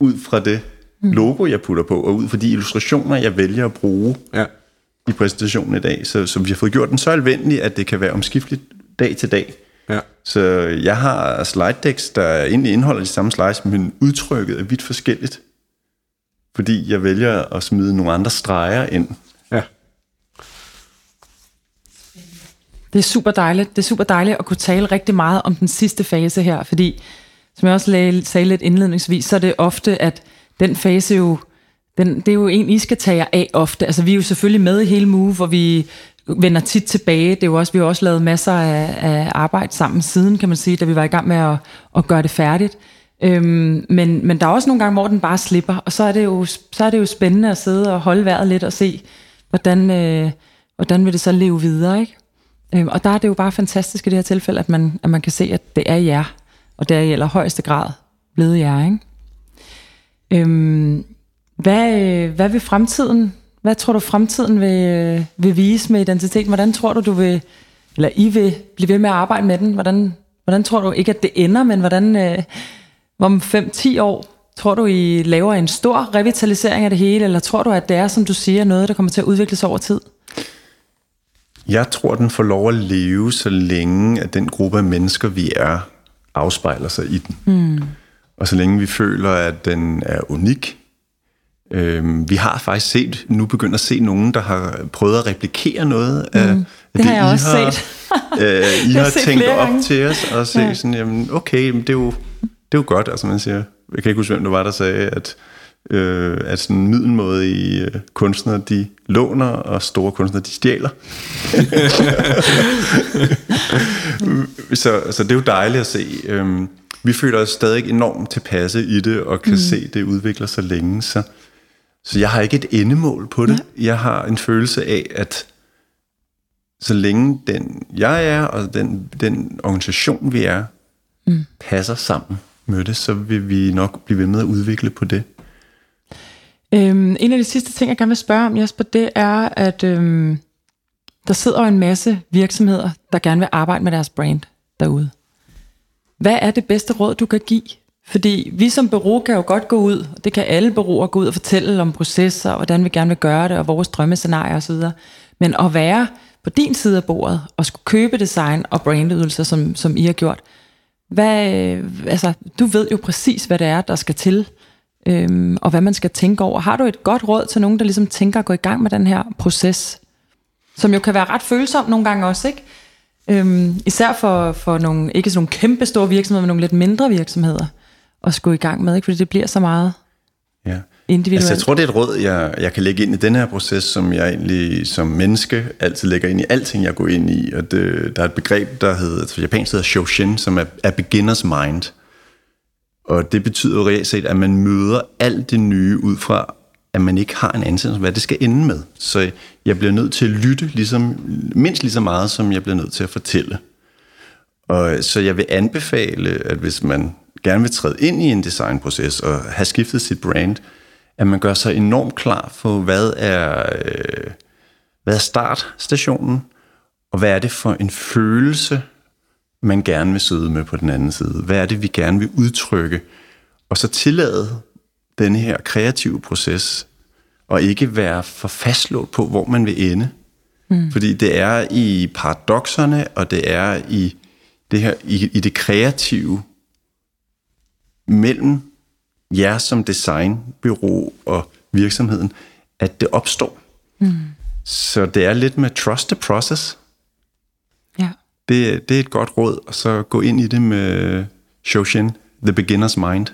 Ud fra det logo, jeg putter på, og ud fra de illustrationer, jeg vælger at bruge ja. i præsentationen i dag. Så, så vi har fået gjort den så alvendelig, at det kan være omskifteligt dag til dag. Ja. Så jeg har slide decks, der egentlig indeholder de samme slides, men udtrykket er vidt forskelligt. Fordi jeg vælger at smide nogle andre streger ind. Det er super dejligt. Det er super dejligt at kunne tale rigtig meget om den sidste fase her, fordi som jeg også sagde lidt indledningsvis, så er det ofte, at den fase jo, den, det er jo en, I skal tage jer af ofte. Altså vi er jo selvfølgelig med i hele Move, hvor vi vender tit tilbage. Det er jo også, vi har også lavet masser af, af arbejde sammen siden, kan man sige, da vi var i gang med at, at gøre det færdigt. Øhm, men, men der er også nogle gange, hvor den bare slipper, og så er det jo, så er det jo spændende at sidde og holde vejret lidt og se, hvordan, øh, hvordan vil det så leve videre, ikke? Øhm, og der er det jo bare fantastisk i det her tilfælde, at man, at man kan se, at det er jer, og det er i allerhøjeste grad blevet jer, ikke? Øhm, hvad, øh, hvad vil fremtiden, hvad tror du fremtiden vil, øh, vil vise med identiteten? Hvordan tror du, du vil, eller I vil blive ved med at arbejde med den. Hvordan, hvordan tror du, ikke at det ender, men hvordan øh, om 5-10 år, tror du, I laver en stor revitalisering af det hele, eller tror du, at det er, som du siger, noget, der kommer til at udvikle sig over tid? Jeg tror, den får lov at leve, så længe at den gruppe af mennesker, vi er, afspejler sig i den. Mm. Og så længe vi føler, at den er unik. Øhm, vi har faktisk set, nu begynder at se nogen, der har prøvet at replikere noget af mm. det, det har jeg I også har, set. øh, I har set tænkt op gange. til os, og se ja. sådan, jamen okay, det er jo, det er jo godt, altså man siger, jeg kan ikke huske, hvem det var, der sagde, at, øh, at sådan middelmådige øh, kunstnere, de låner, og store kunstnere, de stjæler. så, så det er jo dejligt at se. Øhm, vi føler os stadig enormt tilpasse i det, og kan mm. se, det udvikler sig længe. Så, så jeg har ikke et endemål på det. Ja. Jeg har en følelse af, at så længe den jeg er, og den, den organisation vi er, mm. passer sammen med det, så vil vi nok blive ved med at udvikle på det. Øhm, en af de sidste ting, jeg gerne vil spørge om, Jesper, det er, at øhm, der sidder en masse virksomheder, der gerne vil arbejde med deres brand derude. Hvad er det bedste råd, du kan give? Fordi vi som bureau kan jo godt gå ud, og det kan alle bureauer gå ud og fortælle om processer, og hvordan vi gerne vil gøre det, og vores drømmescenarier osv. Men at være på din side af bordet, og skulle købe design og brandydelser, som, som I har gjort, hvad, altså, du ved jo præcis, hvad det er, der skal til, øhm, og hvad man skal tænke over. Har du et godt råd til nogen, der ligesom tænker at gå i gang med den her proces, som jo kan være ret følsom nogle gange også, ikke? Øhm, især for, for nogle, ikke sådan nogle kæmpe store virksomheder, men nogle lidt mindre virksomheder at skulle i gang med, ikke? fordi det bliver så meget Ja. individuelt. Altså, jeg tror, det er et råd, jeg, jeg kan lægge ind i den her proces, som jeg egentlig som menneske altid lægger ind i alting, jeg går ind i. Og det, der er et begreb, der hedder, altså japansk hedder Shoshin, som er, er beginners mind. Og det betyder jo reelt set, at man møder alt det nye ud fra, at man ikke har en ansættelse, hvad det skal ende med. Så jeg bliver nødt til at lytte ligesom, mindst lige så meget, som jeg bliver nødt til at fortælle. Og så jeg vil anbefale, at hvis man gerne vil træde ind i en designproces og have skiftet sit brand, at man gør sig enormt klar for, hvad er, øh, hvad er startstationen, og hvad er det for en følelse, man gerne vil sidde med på den anden side. Hvad er det, vi gerne vil udtrykke? Og så tillade denne her kreative proces, og ikke være for fastlåst på, hvor man vil ende. Mm. Fordi det er i paradoxerne, og det er i det her i, i det kreative mellem jer som designbyrå og virksomheden, at det opstår. Mm. Så det er lidt med trust the process. Det, det er et godt råd, og så gå ind i det med Shoshin, The Beginner's Mind.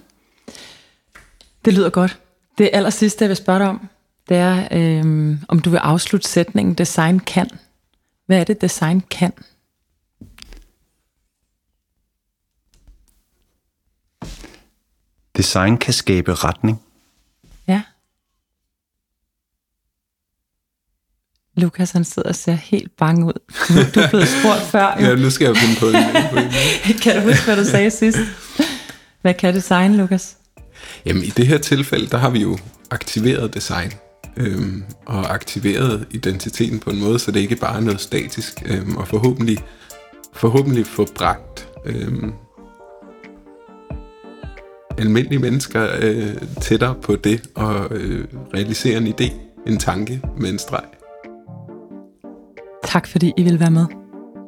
Det lyder godt. Det aller sidste, jeg vil spørge dig om, det er, øhm, om du vil afslutte sætningen, design kan. Hvad er det, design kan? Design kan skabe retning. Ja. Lukas, han sidder og ser helt bange ud. Du er blevet spurgt før. Jo. Ja, nu skal jeg finde på det. kan du huske, hvad du sagde sidst? Hvad kan design, Lukas? Jamen, i det her tilfælde, der har vi jo aktiveret design. Øhm, og aktiveret identiteten på en måde, så det ikke bare er noget statisk. Øhm, og forhåbentlig, forhåbentlig få bragt øhm, almindelige mennesker øh, tættere på det og øh, realisere en idé, en tanke med en streg. Tak fordi I ville være med.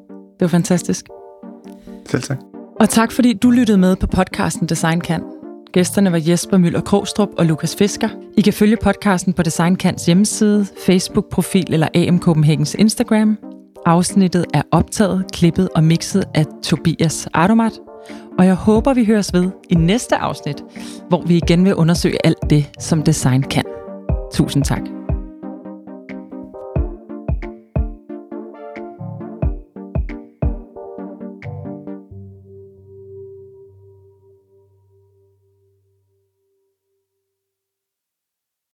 Det var fantastisk. Selv tak. Og tak fordi du lyttede med på podcasten Design Kan. Gæsterne var Jesper Møller Krogstrup og Lukas Fisker. I kan følge podcasten på Design Kans hjemmeside, Facebook-profil eller AM Copenhagens Instagram. Afsnittet er optaget, klippet og mixet af Tobias Ardomat. Og jeg håber, vi høres ved i næste afsnit, hvor vi igen vil undersøge alt det, som design kan. Tusind tak.